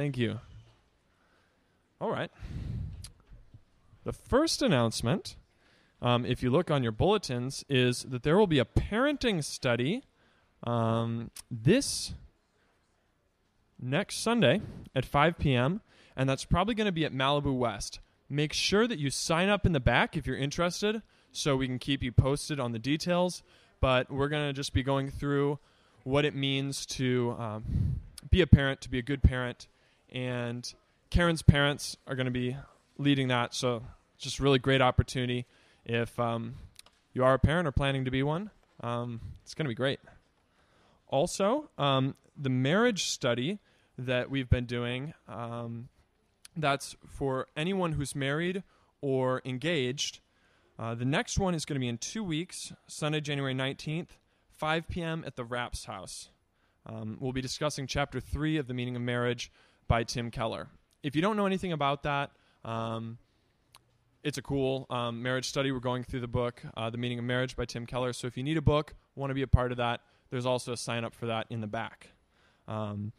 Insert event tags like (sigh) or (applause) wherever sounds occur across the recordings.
Thank you. All right. The first announcement, um, if you look on your bulletins, is that there will be a parenting study um, this next Sunday at 5 p.m., and that's probably going to be at Malibu West. Make sure that you sign up in the back if you're interested so we can keep you posted on the details. But we're going to just be going through what it means to um, be a parent, to be a good parent, and Karen's parents are going to be leading that. So just really great opportunity. If um, you are a parent or planning to be one, um, it's going to be great. Also, um, the marriage study that we've been doing, um, that's for anyone who's married or engaged. Uh, the next one is going to be in two weeks, Sunday, January 19th, 5 p.m. at the Raps House. Um, we'll be discussing chapter three of The Meaning of Marriage by Tim Keller. If you don't know anything about that, um, it's a cool um, marriage study. We're going through the book, uh, The Meaning of Marriage by Tim Keller. So if you need a book, want to be a part of that, there's also a sign up for that in the back. Um,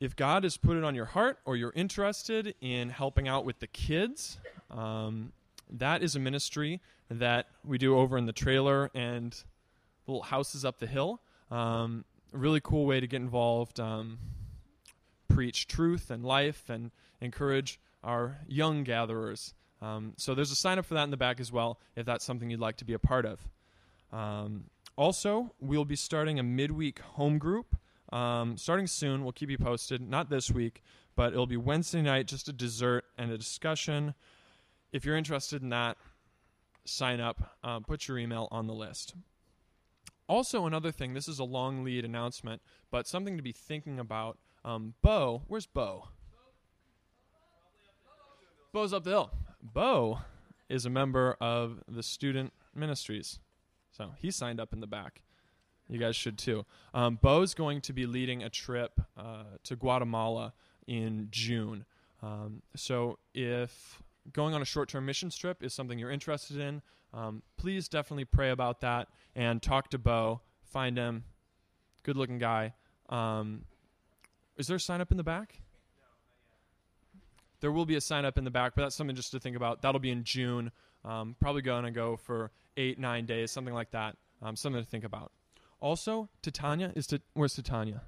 if God has put it on your heart or you're interested in helping out with the kids, um, that is a ministry that we do over in the trailer and little houses up the hill. Um, a really cool way to get involved, um, preach truth and life, and encourage our young gatherers. Um, so there's a sign up for that in the back as well if that's something you'd like to be a part of. Um, also, we'll be starting a midweek home group um, starting soon. We'll keep you posted. Not this week, but it'll be Wednesday night, just a dessert and a discussion. If you're interested in that, sign up. Uh, put your email on the list. Also, another thing. This is a long lead announcement, but something to be thinking about. Um, Bo, where's Bo? Bo's up the hill. Bo is a member of the student ministries. So he signed up in the back. You guys should too. Um, Bo's going to be leading a trip uh, to Guatemala in June. Um, so if going on a short term mission trip is something you're interested in, um, please definitely pray about that and talk to Bo. Find him. Good looking guy. Um, is there a sign up in the back? There will be a sign up in the back, but that's something just to think about. That'll be in June. Um, probably going to go for eight, nine days, something like that. Um, something to think about. Also, Titania is to where's Titania?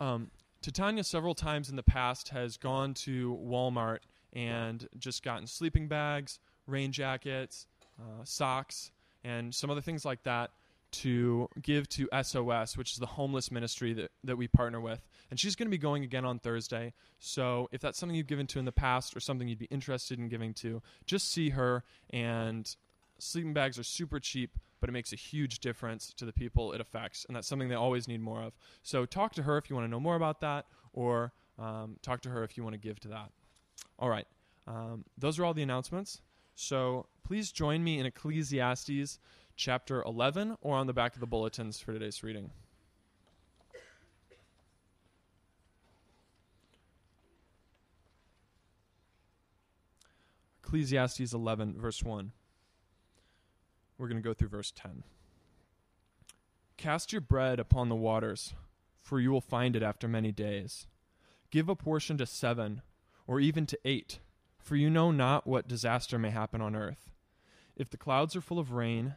Um, Titania several times in the past has gone to Walmart and just gotten sleeping bags, rain jackets, uh, socks, and some other things like that to give to SOS, which is the homeless ministry that, that we partner with. And she's going to be going again on Thursday. So if that's something you've given to in the past or something you'd be interested in giving to, just see her. And sleeping bags are super cheap, but it makes a huge difference to the people it affects. And that's something they always need more of. So talk to her if you want to know more about that, or um, talk to her if you want to give to that. All right. Um, those are all the announcements. So please join me in Ecclesiastes chapter 11 or on the back of the bulletins for today's reading. Ecclesiastes 11, verse 1. We're going to go through verse 10. Cast your bread upon the waters, for you will find it after many days. Give a portion to seven, or even to eight, for you know not what disaster may happen on earth. If the clouds are full of rain,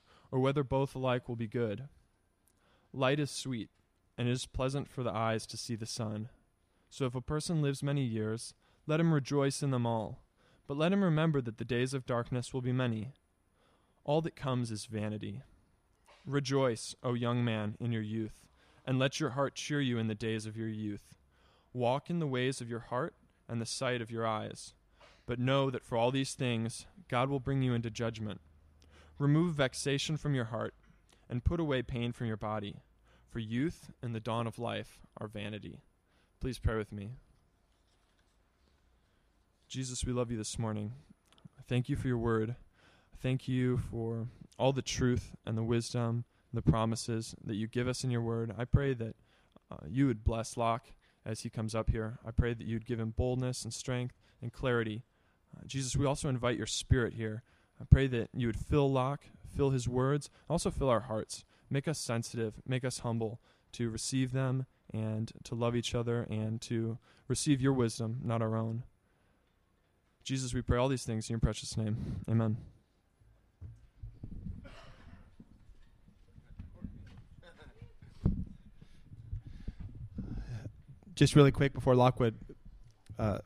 or whether both alike will be good. Light is sweet, and it is pleasant for the eyes to see the sun. So if a person lives many years, let him rejoice in them all. But let him remember that the days of darkness will be many. All that comes is vanity. Rejoice, O young man, in your youth, and let your heart cheer you in the days of your youth. Walk in the ways of your heart and the sight of your eyes. But know that for all these things God will bring you into judgment. Remove vexation from your heart, and put away pain from your body, for youth and the dawn of life are vanity. Please pray with me. Jesus, we love you this morning. Thank you for your word. Thank you for all the truth and the wisdom, and the promises that you give us in your word. I pray that uh, you would bless Locke as he comes up here. I pray that you'd give him boldness and strength and clarity. Uh, Jesus, we also invite your spirit here. I pray that you would fill Locke, fill his words, also fill our hearts. Make us sensitive, make us humble to receive them and to love each other and to receive your wisdom, not our own. Jesus, we pray all these things in your precious name. Amen. Just really quick before Lockwood uh,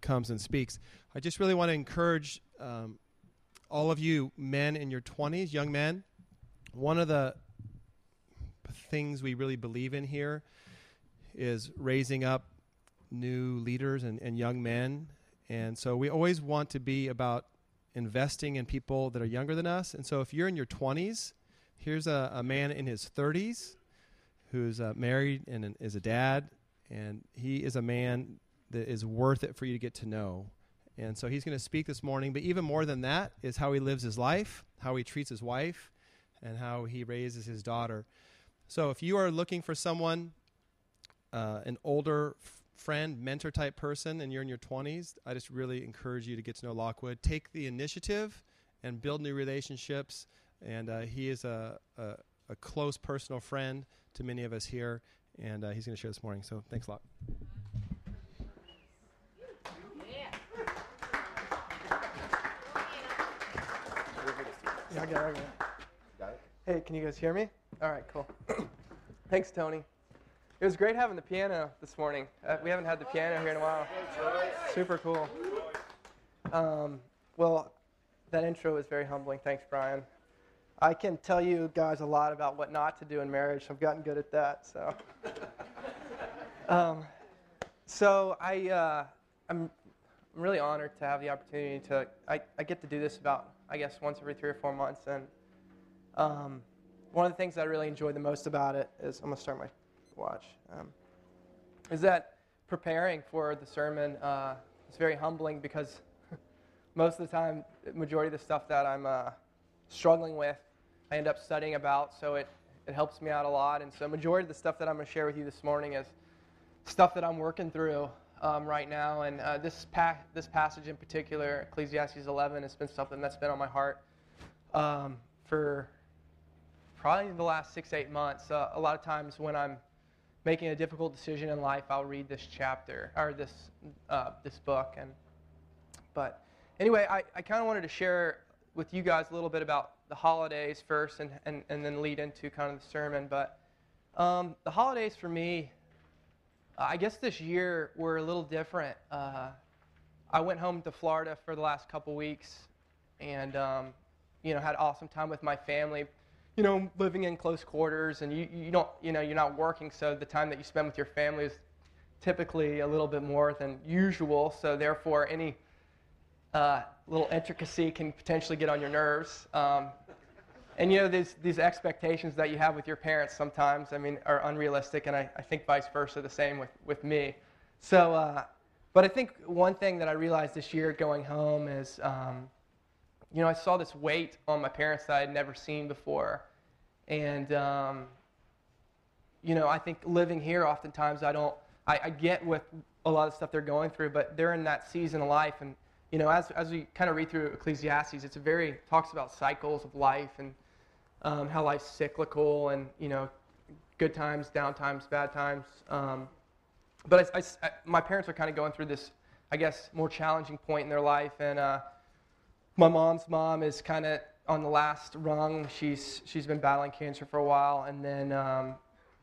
comes and speaks, I just really want to encourage um, all of you men in your 20s, young men. One of the things we really believe in here is raising up new leaders and, and young men and so we always want to be about investing in people that are younger than us. And so if you're in your 20s, here's a, a man in his 30s who's uh, married and is a dad, and he is a man that is worth it for you to get to know. And so he's going to speak this morning, but even more than that is how he lives his life, how he treats his wife, and how he raises his daughter. So if you are looking for someone, uh, an older friend, mentor type person, and you're in your 20s, I just really encourage you to get to know Lockwood. Take the initiative and build new relationships. And uh, he is a, a, a, close personal friend to many of us here, and uh, he's going to share this morning. So thanks a lot. Yeah, I got it. I got it. Got it. Hey, can you guys hear me? All right, cool. (coughs) Thanks, Tony. It was great having the piano this morning. Uh, we haven't had the piano here in a while. Super cool. Um, well, that intro was very humbling. Thanks, Brian. I can tell you guys a lot about what not to do in marriage. I've gotten good at that. So, (laughs) um, so I, uh, I'm, I'm really honored to have the opportunity to. I, I get to do this about, I guess, once every three or four months, and um, one of the things I really enjoy the most about it is I'm gonna start my watch. Um, is that preparing for the sermon uh, is very humbling because (laughs) most of the time, majority of the stuff that I'm uh, struggling with, I end up studying about, so it, it helps me out a lot. And so, majority of the stuff that I'm going to share with you this morning is stuff that I'm working through um, right now. And uh, this, pa- this passage in particular, Ecclesiastes 11, has been something that's been on my heart um, for probably the last six, eight months. Uh, a lot of times when I'm making a difficult decision in life, I'll read this chapter or this uh, this book. And but anyway, I, I kind of wanted to share with you guys a little bit about the holidays first, and and, and then lead into kind of the sermon. But um, the holidays for me, I guess this year we're a little different. Uh, I went home to Florida for the last couple weeks, and um, you know had awesome time with my family you know, living in close quarters and you, you don't, you know, you're not working, so the time that you spend with your family is typically a little bit more than usual. So therefore, any uh, little intricacy can potentially get on your nerves. Um, and you know, these, these expectations that you have with your parents sometimes, I mean, are unrealistic, and I, I think vice versa, the same with, with me. So, uh, but I think one thing that I realized this year going home is, um, you know, I saw this weight on my parents that I had never seen before. And, um, you know, I think living here, oftentimes I don't, I, I, get with a lot of stuff they're going through, but they're in that season of life. And, you know, as, as we kind of read through Ecclesiastes, it's a very, talks about cycles of life and um, how life's cyclical and, you know, good times, down times, bad times. Um, but I, I, my parents are kind of going through this, I guess, more challenging point in their life. And, uh, my mom's mom is kind of on the last rung. She's she's been battling cancer for a while, and then um,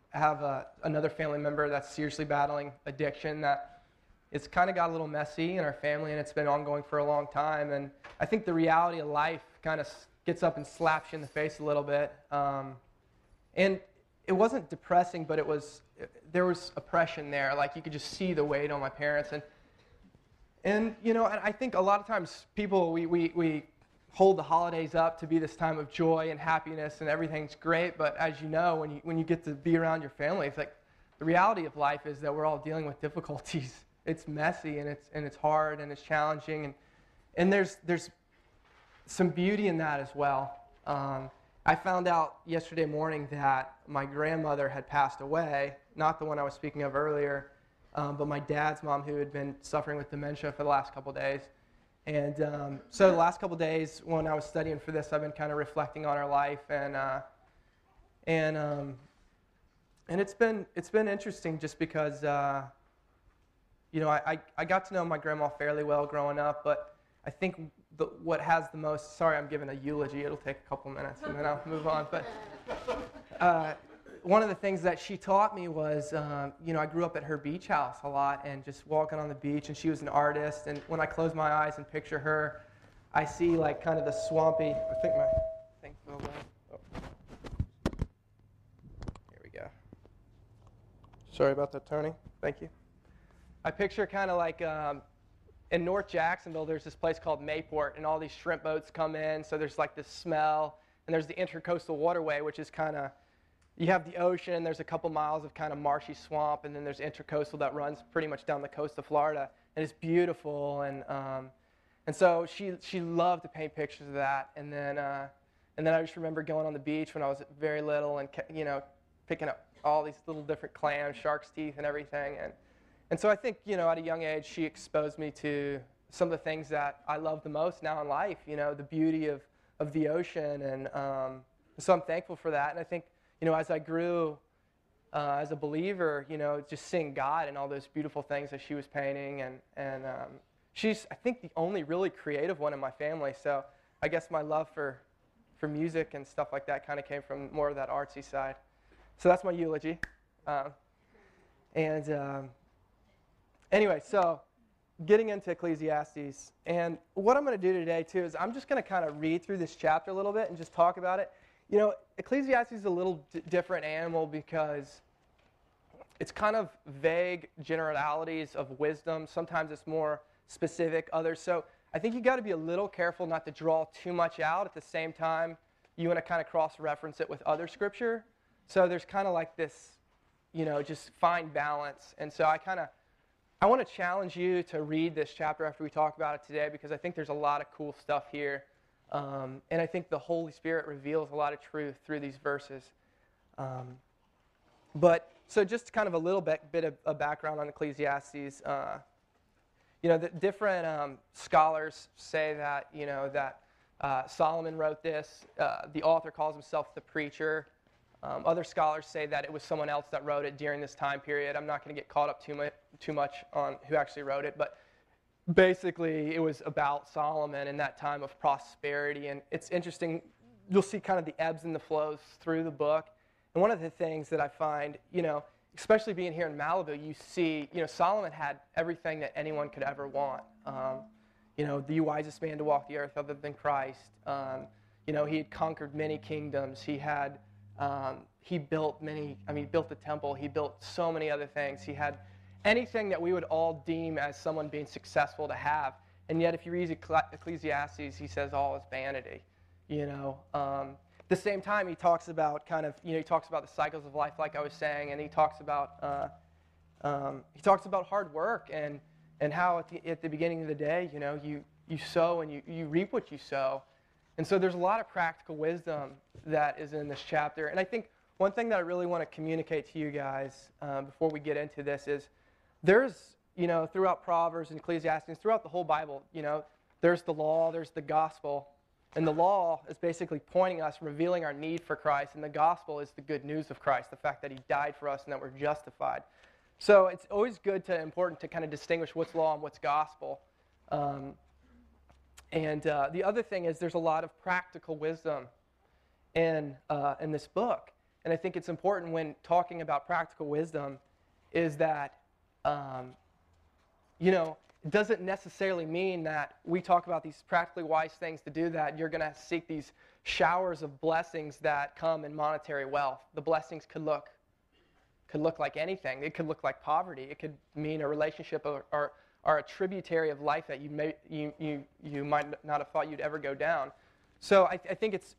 have a, another family member that's seriously battling addiction. That it's kind of got a little messy in our family, and it's been ongoing for a long time. And I think the reality of life kind of gets up and slaps you in the face a little bit. Um, and it wasn't depressing, but it was there was oppression there. Like you could just see the weight on my parents, and and, you know, and I think a lot of times people, we, we, we hold the holidays up to be this time of joy and happiness and everything's great. But as you know, when you, when you get to be around your family, it's like the reality of life is that we're all dealing with difficulties. (laughs) It's messy and it's, and it's hard and it's challenging. And, and there's, there's some beauty in that as well. Um, I found out yesterday morning that my grandmother had passed away, not the one I was speaking of earlier, um, but my dad's mom, who had been suffering with dementia for the last couple days. And um, so the last couple days, when I was studying for this, I've been kind of reflecting on her life, and uh, and um, and it's been it's been interesting just because uh, you know I, I got to know my grandma fairly well growing up, but I think the, what has the most sorry I'm giving a eulogy. It'll take a couple minutes, and then I'll (laughs) move on. But uh, one of the things that she taught me was, um, you know, I grew up at her beach house a lot and just walking on the beach, and she was an artist. And when I close my eyes and picture her, I see like kind of the swampy. I think my thing fell down. Oh. Here we go. Sorry about that, Tony. Thank you. I picture kind of like um, in North Jacksonville, there's this place called Mayport, and all these shrimp boats come in, so there's like this smell. And there's the Intercoastal Waterway, which is kind of you have the ocean, there's a couple miles of kind of marshy swamp, and then there's intercoastal that runs pretty much down the coast of Florida. And it's beautiful. And, um, and so she, she loved to paint pictures of that. And then, uh, and then I just remember going on the beach when I was very little and, you know, picking up all these little different clams, shark's teeth, and everything. And, and so I think, you know, at a young age, she exposed me to some of the things that I love the most now in life, you know, the beauty of, of the ocean. And um, so I'm thankful for that. And I think you know, as I grew uh, as a believer, you know, just seeing God and all those beautiful things that she was painting. And, and um, she's, I think, the only really creative one in my family. So I guess my love for, for music and stuff like that kind of came from more of that artsy side. So that's my eulogy. Um, and um, anyway, so getting into Ecclesiastes. And what I'm going to do today, too, is I'm just going to kind of read through this chapter a little bit and just talk about it. You know, Ecclesiastes is a little d- different animal because it's kind of vague generalities of wisdom. Sometimes it's more specific, others. So I think you got to be a little careful not to draw too much out at the same time. You want to kind of cross reference it with other scripture. So there's kind of like this, you know, just fine balance. And so I kind of I want to challenge you to read this chapter after we talk about it today because I think there's a lot of cool stuff here um, and I think the Holy Spirit reveals a lot of truth through these verses. Um, but so just kind of a little bit, bit of a background on Ecclesiastes. Uh, you know, the different um, scholars say that you know that uh, Solomon wrote this. Uh, the author calls himself the preacher. Um, other scholars say that it was someone else that wrote it during this time period. I'm not going to get caught up too much, too much on who actually wrote it, but basically it was about Solomon in that time of prosperity. And it's interesting, you'll see kind of the ebbs and the flows through the book. And one of the things that I find, you know, especially being here in Malibu, you see, you know, Solomon had everything that anyone could ever want. Um, you know, the wisest man to walk the earth other than Christ. Um, you know, he had conquered many kingdoms. He had, um, he built many, I mean, he built the temple. He built so many other things. He had anything that we would all deem as someone being successful to have. And yet, if you read Ecclesiastes, he says all is vanity. You know, um, at the same time, he talks about kind of, you know, he talks about the cycles of life, like I was saying, and he talks about uh, um, he talks about hard work and and how at the, at the beginning of the day, you know, you you sow and you, you reap what you sow. And so there's a lot of practical wisdom that is in this chapter. And I think one thing that I really want to communicate to you guys um, before we get into this is there's, you know, throughout Proverbs and Ecclesiastes, throughout the whole Bible, you know, there's the law, there's the gospel. And the law is basically pointing us, revealing our need for Christ. And the gospel is the good news of Christ, the fact that he died for us and that we're justified. So it's always good to important to kind of distinguish what's law and what's gospel. Um, and uh, the other thing is there's a lot of practical wisdom in, uh, in this book. And I think it's important when talking about practical wisdom is that um, you know, it doesn't necessarily mean that we talk about these practically wise things to do that. You're going to seek these showers of blessings that come in monetary wealth. The blessings could look could look like anything. It could look like poverty. It could mean a relationship or, or, or a tributary of life that you, may, you, you, you might not have thought you'd ever go down. So I, I think it's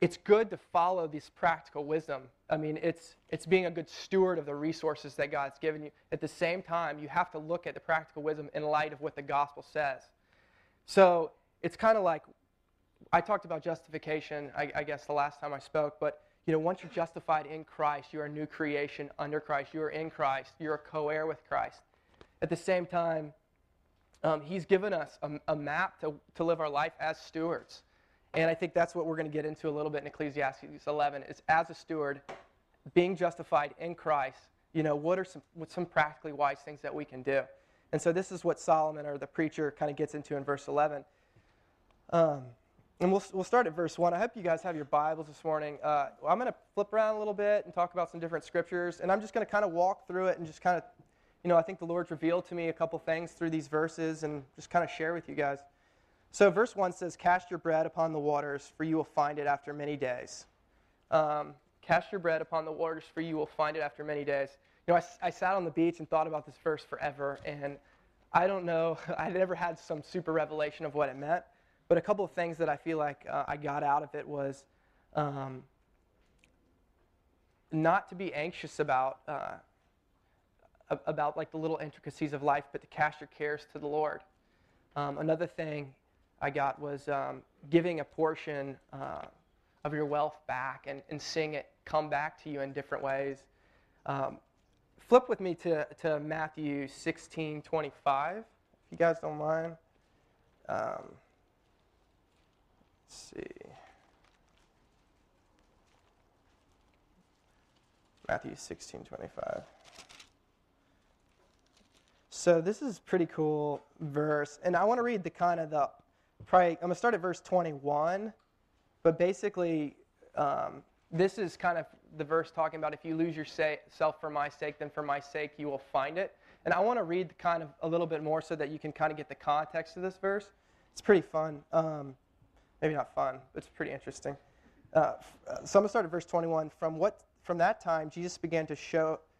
it's good to follow this practical wisdom. I mean, it's, it's being a good steward of the resources that God's given you. At the same time, you have to look at the practical wisdom in light of what the gospel says. So it's kind of like I talked about justification, I, I, guess, the last time I spoke, but you know, once you're justified in Christ, you're a new creation under Christ. You're in Christ. You're a co-heir with Christ. At the same time, um, He's given us a, a map to, to live our life as stewards. And I think that's what we're going to get into a little bit in Ecclesiastes 11. Is as a steward, being justified in Christ, you know, what are some, what some practically wise things that we can do? And so this is what Solomon or the preacher kind of gets into in verse 11. Um, and we'll, we'll start at verse 1. I hope you guys have your Bibles this morning. Uh, I'm going to flip around a little bit and talk about some different scriptures. And I'm just going to kind of walk through it and just kind of, you know, I think the Lord's revealed to me a couple things through these verses and just kind of share with you guys. So, verse 1 says, Cast your bread upon the waters, for you will find it after many days. Um, Cast your bread upon the waters, for you will find it after many days. You know, I, I sat on the beach and thought about this verse forever, and I don't know, (laughs) I never had some super revelation of what it meant, but a couple of things that I feel like uh, I got out of it was um, not to be anxious about. Uh, about like the little intricacies of life, but to cast your cares to the Lord. Um, another thing I got was um, giving a portion uh, of your wealth back and, and seeing it come back to you in different ways. Um, flip with me to, to Matthew 16 25, if you guys don't mind. Um, let's see. Matthew 16 25. So this is pretty cool verse, and I want to read the kind of the probably, I'm going to start at verse 21, but basically, um, this is kind of the verse talking about if you lose yourself for my sake, then for my sake you will find it. And I want to read kind of a little bit more so that you can kind of get the context of this verse. It's pretty fun. Um, maybe not fun, but it's pretty interesting. Uh, so I'm to start at verse 21. From, what, from that time, Jesus began to show,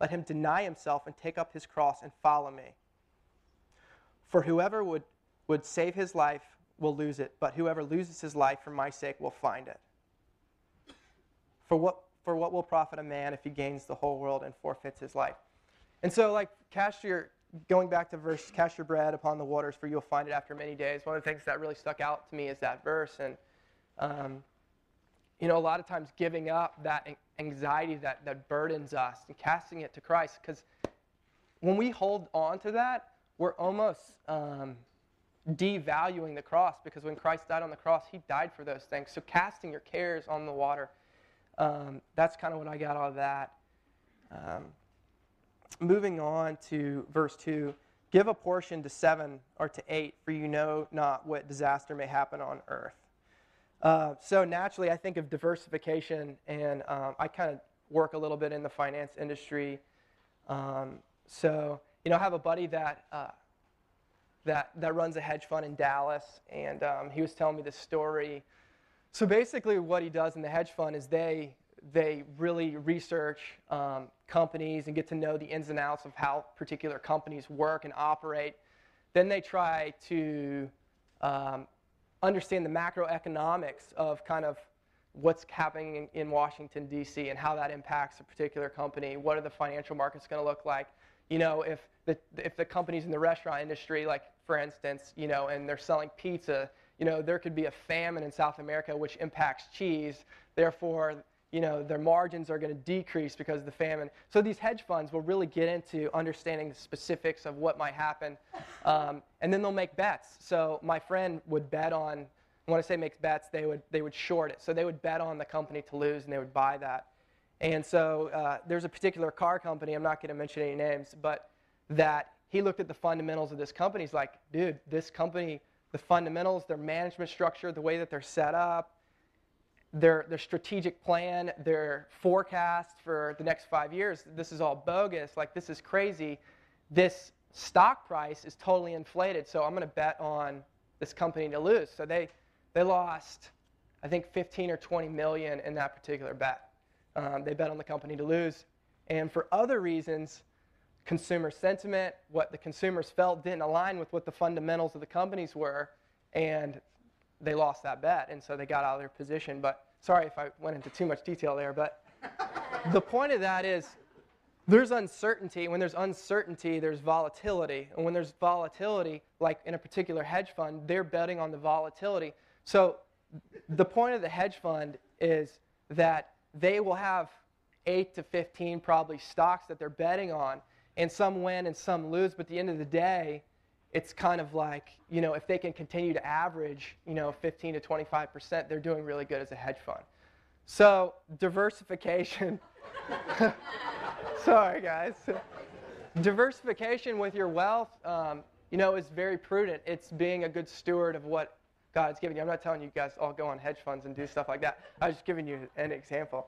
let him deny himself and take up his cross and follow me. For whoever would, would save his life will lose it, but whoever loses his life for my sake will find it. For what, for what will profit a man if he gains the whole world and forfeits his life? And so, like, cast your, going back to verse, cast your bread upon the waters, for you'll find it after many days. One of the things that really stuck out to me is that verse. And, um, you know, a lot of times giving up that anxiety that, that burdens us and casting it to Christ, because when we hold on to that, we're almost um, devaluing the cross because when Christ died on the cross, he died for those things. So casting your cares on the water, um, that's kind of what I got out of that. Um, moving on to verse 2 give a portion to seven or to eight, for you know not what disaster may happen on earth. Uh, so naturally, I think of diversification, and um, I kind of work a little bit in the finance industry. Um, so, you know, I have a buddy that uh, that, that runs a hedge fund in Dallas, and um, he was telling me this story. So basically, what he does in the hedge fund is they, they really research um, companies and get to know the ins and outs of how particular companies work and operate. Then they try to um, understand the macroeconomics of kind of what's happening in, in Washington, D.C., and how that impacts a particular company. What are the financial markets going to look like? You know, if the, if the companies in the restaurant industry, like for instance, you know, and they're selling pizza, you know, there could be a famine in South America which impacts cheese. Therefore, you know, their margins are going to decrease because of the famine. So these hedge funds will really get into understanding the specifics of what might happen, um, and then they'll make bets. So my friend would bet on. When I say make bets, they would they would short it. So they would bet on the company to lose, and they would buy that. And so uh, there's a particular car company, I'm not going to mention any names, but that he looked at the fundamentals of this company. He's like, dude, this company, the fundamentals, their management structure, the way that they're set up, their, their strategic plan, their forecast for the next five years, this is all bogus. Like, this is crazy. This stock price is totally inflated, so I'm going to bet on this company to lose. So they, they lost, I think, 15 or 20 million in that particular bet. Um, they bet on the company to lose. And for other reasons, consumer sentiment, what the consumers felt didn't align with what the fundamentals of the companies were, and they lost that bet, and so they got out of their position. But sorry if I went into too much detail there, but (laughs) the point of that is there's uncertainty. When there's uncertainty, there's volatility. And when there's volatility, like in a particular hedge fund, they're betting on the volatility. So the point of the hedge fund is that they will have 8 to 15 probably stocks that they're betting on and some win and some lose. But at the end of the day, it's kind of like, you know, if they can continue to average, you know, 15 to 25%, they're doing really good as a hedge fund. So diversification. (laughs) Sorry, guys. Diversification with your wealth, um, you know, is very prudent. It's being a good steward of what God's given you. I'm not telling you guys all go on hedge funds and do stuff like that. I was just giving you an example.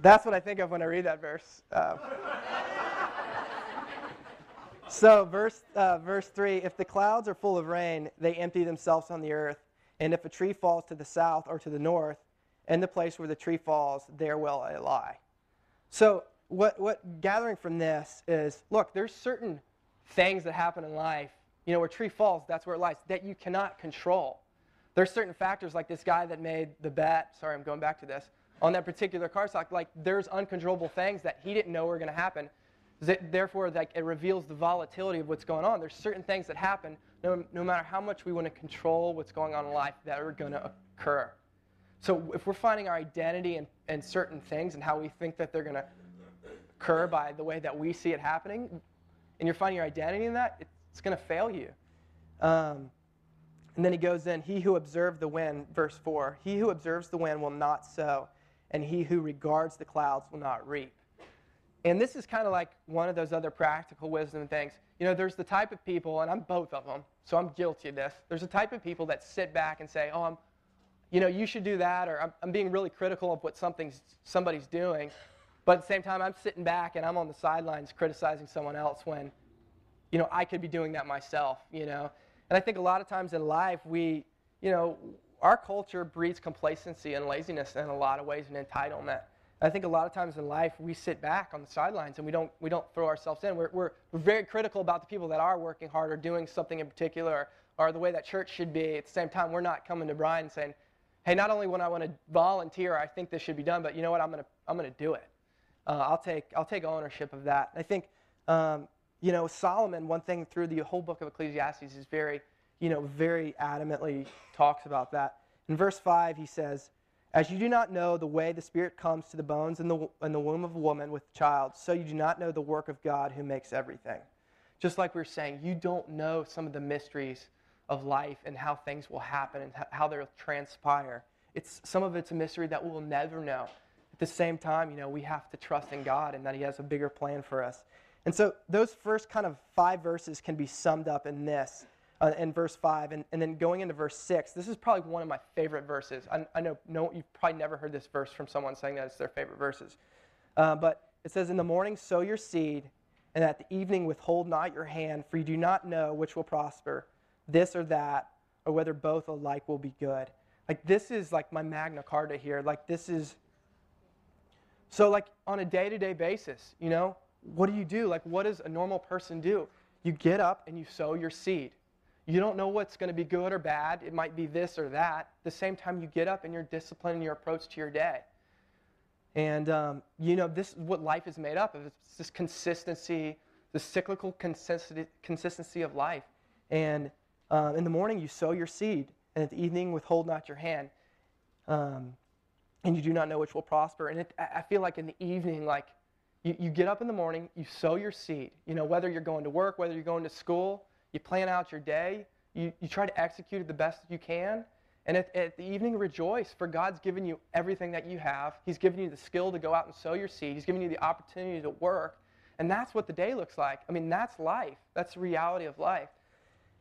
That's what I think of when I read that verse. Uh, so, verse, uh, verse 3 If the clouds are full of rain, they empty themselves on the earth. And if a tree falls to the south or to the north, in the place where the tree falls, there will it lie. So, what, what gathering from this is look, there's certain things that happen in life, you know, where tree falls, that's where it lies, that you cannot control. There's certain factors like this guy that made the bet, sorry, I'm going back to this, on that particular car stock, like there's uncontrollable things that he didn't know were going to happen Therefore, like, it reveals the volatility of what's going on. There's certain things that happen, no, no matter how much we want to control what's going on in life, that are going to occur. So if we're finding our identity in, in certain things and how we think that they're going to occur by the way that we see it happening, and you're finding your identity in that, it's going to fail you. Um, and then he goes in, he who observed the wind, verse 4, he who observes the wind will not sow, and he who regards the clouds will not reap. And this is kind of like one of those other practical wisdom things. You know, there's the type of people, and I'm both of them, so I'm guilty of this. There's a type of people that sit back and say, oh, I'm, you know, you should do that, or I'm, I'm being really critical of what something's, somebody's doing. But at the same time, I'm sitting back and I'm on the sidelines criticizing someone else when, you know, I could be doing that myself, you know. And I think a lot of times in life, we, you know, our culture breeds complacency and laziness in a lot of ways and entitlement. I think a lot of times in life we sit back on the sidelines and we don't, we don't throw ourselves in. We're, we're, we're very critical about the people that are working hard or doing something in particular or, or the way that church should be. At the same time, we're not coming to Brian saying, hey, not only when I want to volunteer, I think this should be done, but you know what, I'm going to I'm gonna do it. Uh, I'll, take, I'll take ownership of that. I think, um, you know, Solomon, one thing through the whole book of Ecclesiastes is very, you know, very adamantly talks about that. In verse 5, he says, as you do not know the way the Spirit comes to the bones in the, in the womb of a woman with child, so you do not know the work of God who makes everything. Just like we are saying, you don't know some of the mysteries of life and how things will happen and how they'll transpire. It's, some of it's a mystery that we'll never know. At the same time, you know, we have to trust in God and that He has a bigger plan for us. And so those first kind of five verses can be summed up in this uh, in verse 5. And, and then going into verse 6, this is probably one of my favorite verses. I, I know no, you've probably never heard this verse from someone saying that it's their favorite verses. Uh, but it says, In the morning sow your seed, and at the evening withhold not your hand, for you do not know which will prosper, this or that, or whether both alike will be good. Like, this is like my Magna Carta here. Like, this is. So, like, on a day to day basis, you know, what do you do? Like, what does a normal person do? You get up and you sow your seed. You don't know what's going to be good or bad. It might be this or that. At the same time, you get up and you're disciplining your approach to your day. And, um, you know, this is what life is made up of. It's this consistency, the cyclical consistency of life. And uh, in the morning, you sow your seed, and at the evening, withhold not your hand. Um, and you do not know which will prosper. And it, I feel like in the evening, like, you, you get up in the morning, you sow your seed. You know, whether you're going to work, whether you're going to school, you plan out your day, you, you try to execute it the best you can. And at, at, the evening, rejoice, for God's given you everything that you have. He's given you the skill to go out and sow your seed. He's given you the opportunity to work. And that's what the day looks like. I mean, that's life. That's the reality of life.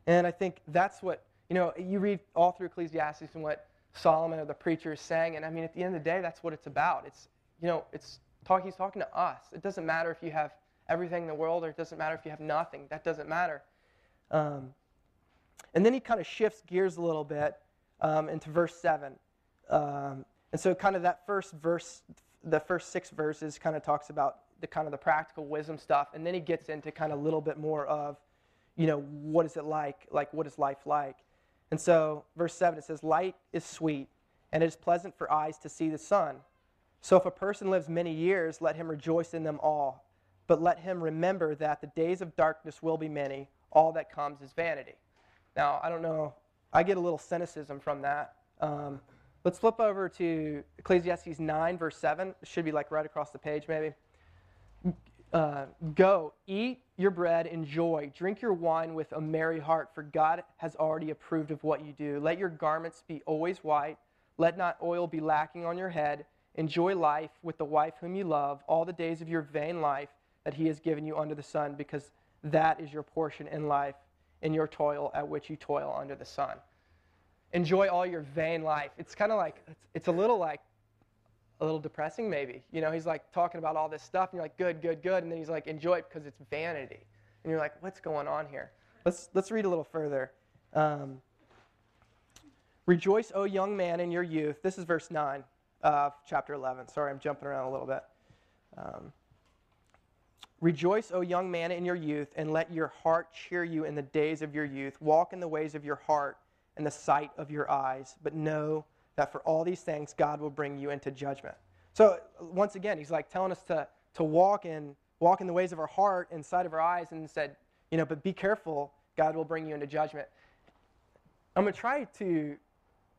And I think that's what, you know, you read all through Ecclesiastes and what Solomon or the preacher is saying. And I mean, at the end of the day, that's what it's about. It's, you know, it's talk, he's talking to us. It doesn't matter if you have everything in the world or it doesn't matter if you have nothing. That doesn't matter. Um, and then he kind of shifts gears a little bit um, into verse 7. Um, and so, kind of that first verse, the first six verses, kind of talks about the kind of the practical wisdom stuff. And then he gets into kind of a little bit more of, you know, what is it like? Like, what is life like? And so, verse 7, it says, Light is sweet, and it is pleasant for eyes to see the sun. So, if a person lives many years, let him rejoice in them all. But let him remember that the days of darkness will be many. All that comes is vanity. Now, I don't know, I get a little cynicism from that. Um, let's flip over to Ecclesiastes 9, verse 7. It should be like right across the page, maybe. Uh, go, eat your bread, enjoy, drink your wine with a merry heart, for God has already approved of what you do. Let your garments be always white, let not oil be lacking on your head. Enjoy life with the wife whom you love, all the days of your vain life that He has given you under the sun, because that is your portion in life, in your toil at which you toil under the sun. Enjoy all your vain life. It's kind of like, it's, it's a little like a little depressing, maybe. You know, he's like talking about all this stuff, and you're like, good, good, good. And then he's like, enjoy it because it's vanity. And you're like, what's going on here? Let's, let's read a little further. Um, Rejoice, O young man, in your youth. This is verse 9 of chapter 11. Sorry, I'm jumping around a little bit. Um, Rejoice, O young man, in your youth, and let your heart cheer you in the days of your youth. Walk in the ways of your heart and the sight of your eyes, but know that for all these things God will bring you into judgment. So once again, he's like telling us to, to walk in walk in the ways of our heart and sight of our eyes and said, you know, but be careful, God will bring you into judgment. I'm going to try to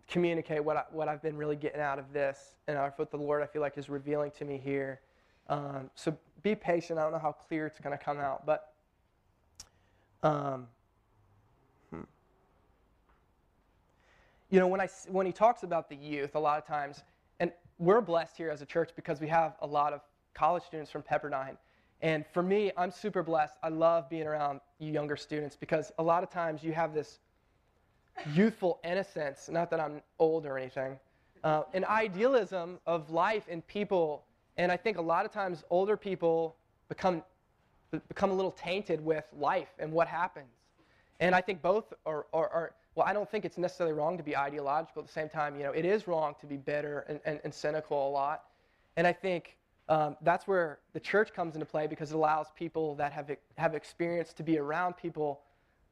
communicate what, I, what I've been really getting out of this and what the Lord I feel like is revealing to me here. Um, so be patient. I don't know how clear it's going to come out, but um, hmm. you know, when, I, when he talks about the youth, a lot of times, and we're blessed here as a church because we have a lot of college students from Pepperdine. And for me, I'm super blessed. I love being around you younger students because a lot of times you have this youthful innocence, not that I'm old or anything, uh, an idealism of life and people. And I think a lot of times older people become, become a little tainted with life and what happens. And I think both are, are, are, well, I don't think it's necessarily wrong to be ideological. At the same time, you know, it is wrong to be bitter and, and, and cynical a lot. And I think um, that's where the church comes into play because it allows people that have, have experience to be around people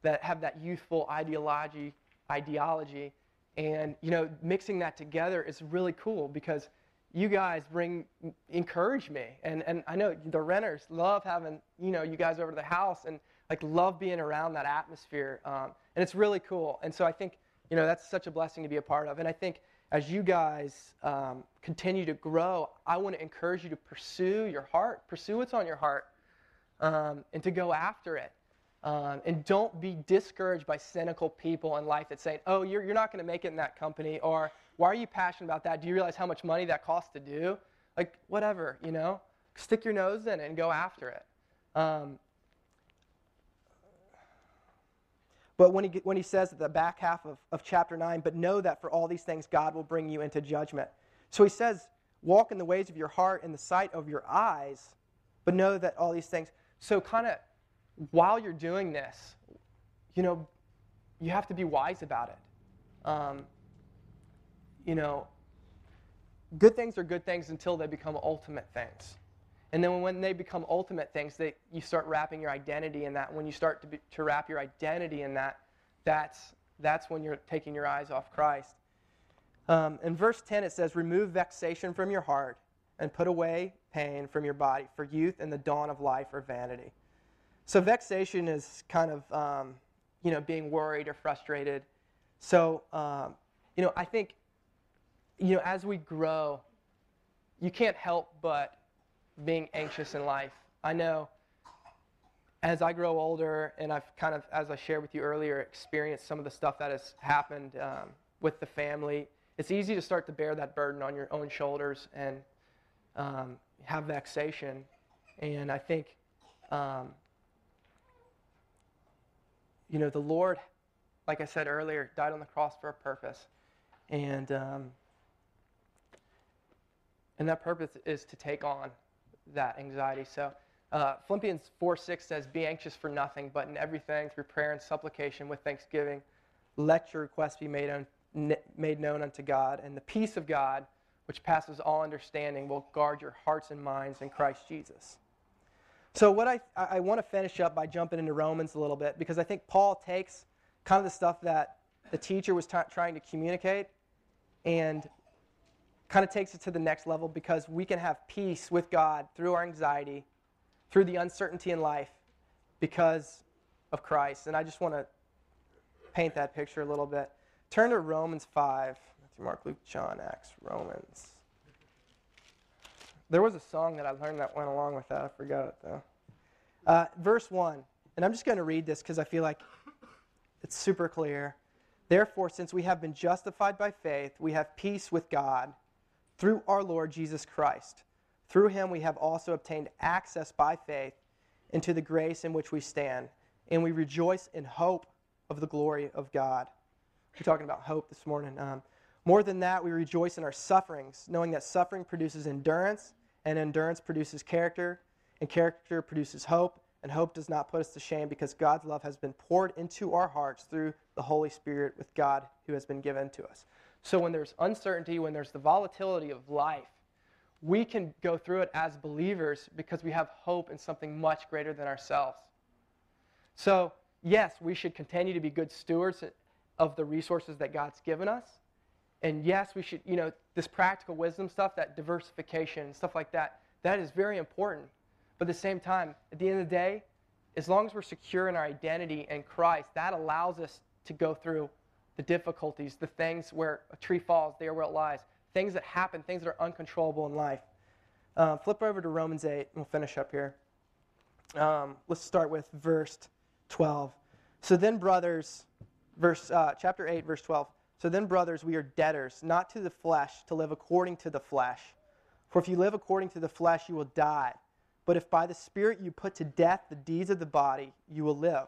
that have that youthful ideology, ideology. And, you know, mixing that together is really cool because you guys bring, encourage me. And, and I know the renters love having, you know, you guys over to the house and, like, love being around that atmosphere. Um, and it's really cool. And so I think, you know, that's such a blessing to be a part of. And I think as you guys um, continue to grow, I want to encourage you to pursue your heart, pursue what's on your heart, um, and to go after it. Um, and don't be discouraged by cynical people in life that say, oh, you're, you're not going to make it in that company, or why are you passionate about that? Do you realize how much money that costs to do? Like, whatever, you know? Stick your nose in it and go after it. Um, But when he, when he says at the back half of, of chapter 9, but know that for all these things God will bring you into judgment. So he says, walk in the ways of your heart and the sight of your eyes, but know that all these things. So, kind of while you're doing this, you know, you have to be wise about it. Um, you know, good things are good things until they become ultimate things. And then when they become ultimate things, they, you start wrapping your identity in that. When you start to, be, to wrap your identity in that, that's, that's when you're taking your eyes off Christ. Um, in verse 10, it says, Remove vexation from your heart and put away pain from your body, for youth and the dawn of life are vanity. So, vexation is kind of, um, you know, being worried or frustrated. So, um, you know, I think, you know, as we grow, you can't help but being anxious in life. I know as I grow older, and I've kind of, as I shared with you earlier, experienced some of the stuff that has happened um, with the family. It's easy to start to bear that burden on your own shoulders and um, have vexation. And I think, um, you know, the Lord, like I said earlier, died on the cross for a purpose. And, um, and that purpose is to take on that anxiety. So uh, Philippians 4 6 says, Be anxious for nothing, but in everything, through prayer and supplication with thanksgiving, let your requests be made, un- made known unto God. And the peace of God, which passes all understanding, will guard your hearts and minds in Christ Jesus. So, what I, I want to finish up by jumping into Romans a little bit because I think Paul takes kind of the stuff that the teacher was t- trying to communicate and kind of takes it to the next level because we can have peace with God through our anxiety, through the uncertainty in life because of Christ. And I just want to paint that picture a little bit. Turn to Romans 5. Matthew, Mark, Luke, John, Acts, Romans. There was a song that I learned that went along with that. I forgot it though. Uh, verse 1. And I'm just going to read this because I feel like it's super clear. Therefore, since we have been justified by faith, we have peace with God through our Lord Jesus Christ. Through him we have also obtained access by faith into the grace in which we stand, and we rejoice in hope of the glory of God. We're talking about hope this morning. Um, more than that, we rejoice in our sufferings, knowing that suffering produces endurance, and endurance produces character, and character produces hope, and hope does not put us to shame because God's love has been poured into our hearts through the Holy Spirit with God who has been given to us. So when there's uncertainty, when there's the volatility of life, we can go through it as believers because we have hope in something much greater than ourselves. So, yes, we should continue to be good stewards of the resources that God's given us. And yes, we should, you know, this practical wisdom stuff, that diversification and stuff like that, that is very important. But at the same time, at the end of the day, as long as we're secure in our identity in Christ, that allows us to go through the difficulties, the things where a tree falls, there where it lies, things that happen, things that are uncontrollable in life. Uh, flip over to Romans 8, and we'll finish up here. Um, let's start with verse 12. So then, brothers, verse, uh, chapter 8, verse 12. So then, brothers, we are debtors, not to the flesh, to live according to the flesh. For if you live according to the flesh, you will die. But if by the Spirit you put to death the deeds of the body, you will live.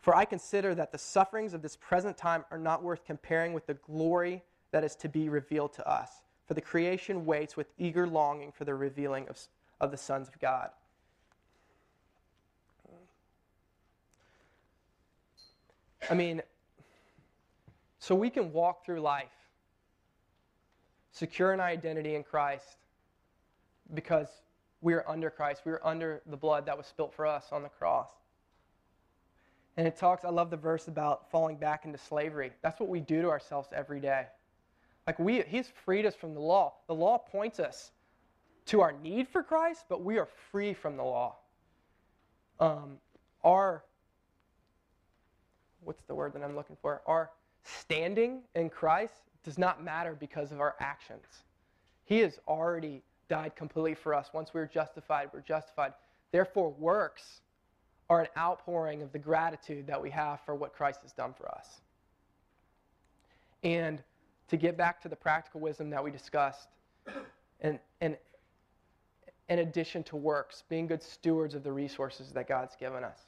For I consider that the sufferings of this present time are not worth comparing with the glory that is to be revealed to us. For the creation waits with eager longing for the revealing of, of the sons of God. I mean, so we can walk through life secure an identity in Christ because we are under Christ. We are under the blood that was spilt for us on the cross. And it talks, I love the verse about falling back into slavery. That's what we do to ourselves every day. Like we he's freed us from the law. The law points us to our need for Christ, but we are free from the law. Um, our what's the word that I'm looking for? Our standing in Christ does not matter because of our actions. He has already died completely for us. Once we're justified, we're justified. Therefore, works are an outpouring of the gratitude that we have for what Christ has done for us. And to get back to the practical wisdom that we discussed, and, and in addition to works, being good stewards of the resources that God's given us.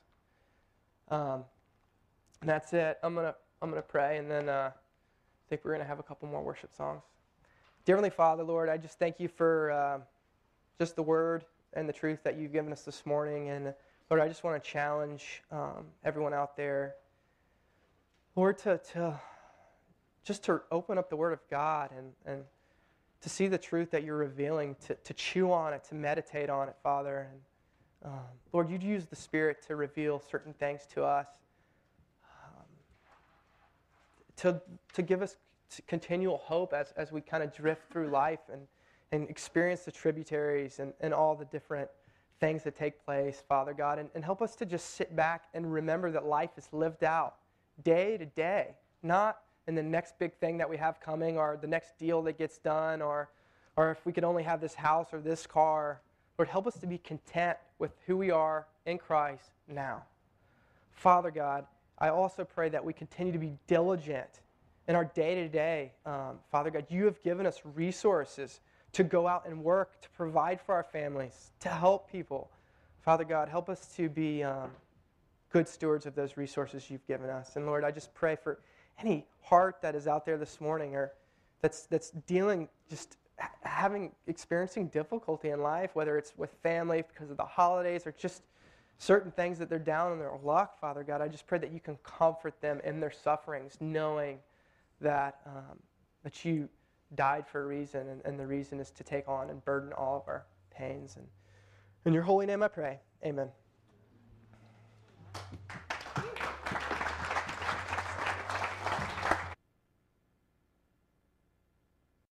Um, and that's it. I'm gonna I'm gonna pray, and then uh, I think we're gonna have a couple more worship songs. Dear Heavenly Father, Lord, I just thank you for uh, just the word and the truth that you've given us this morning, and Lord, I just want to challenge um, everyone out there, Lord, to to just to open up the Word of God and and to see the truth that you're revealing, to, to chew on it, to meditate on it, Father. And um, Lord, you'd use the Spirit to reveal certain things to us to, to give us continual hope as, as we kind of drift through life and, and experience the tributaries and, and all the different things that take place, Father God, and, and help us to just sit back and remember that life is lived out day to day, not in the next big thing that we have coming or the next deal that gets done or, or if we could only have this house or this car. Lord, help us to be content with who we are in Christ now. Father God, I also pray that we continue to be diligent in our day to day. Um, Father God, you have given us resources to go out and work, to provide for our families, to help people. Father God, help us to be um, good stewards of those resources you've given us. And Lord, I just pray for any heart that is out there this morning or that's, that's dealing, just having, experiencing difficulty in life, whether it's with family because of the holidays or just certain things that they're down in their luck, Father God, I just pray that you can comfort them in their sufferings, knowing that, um, that you died for a reason, and, and the reason is to take on and burden all of our pains. And in your holy name I pray. Amen.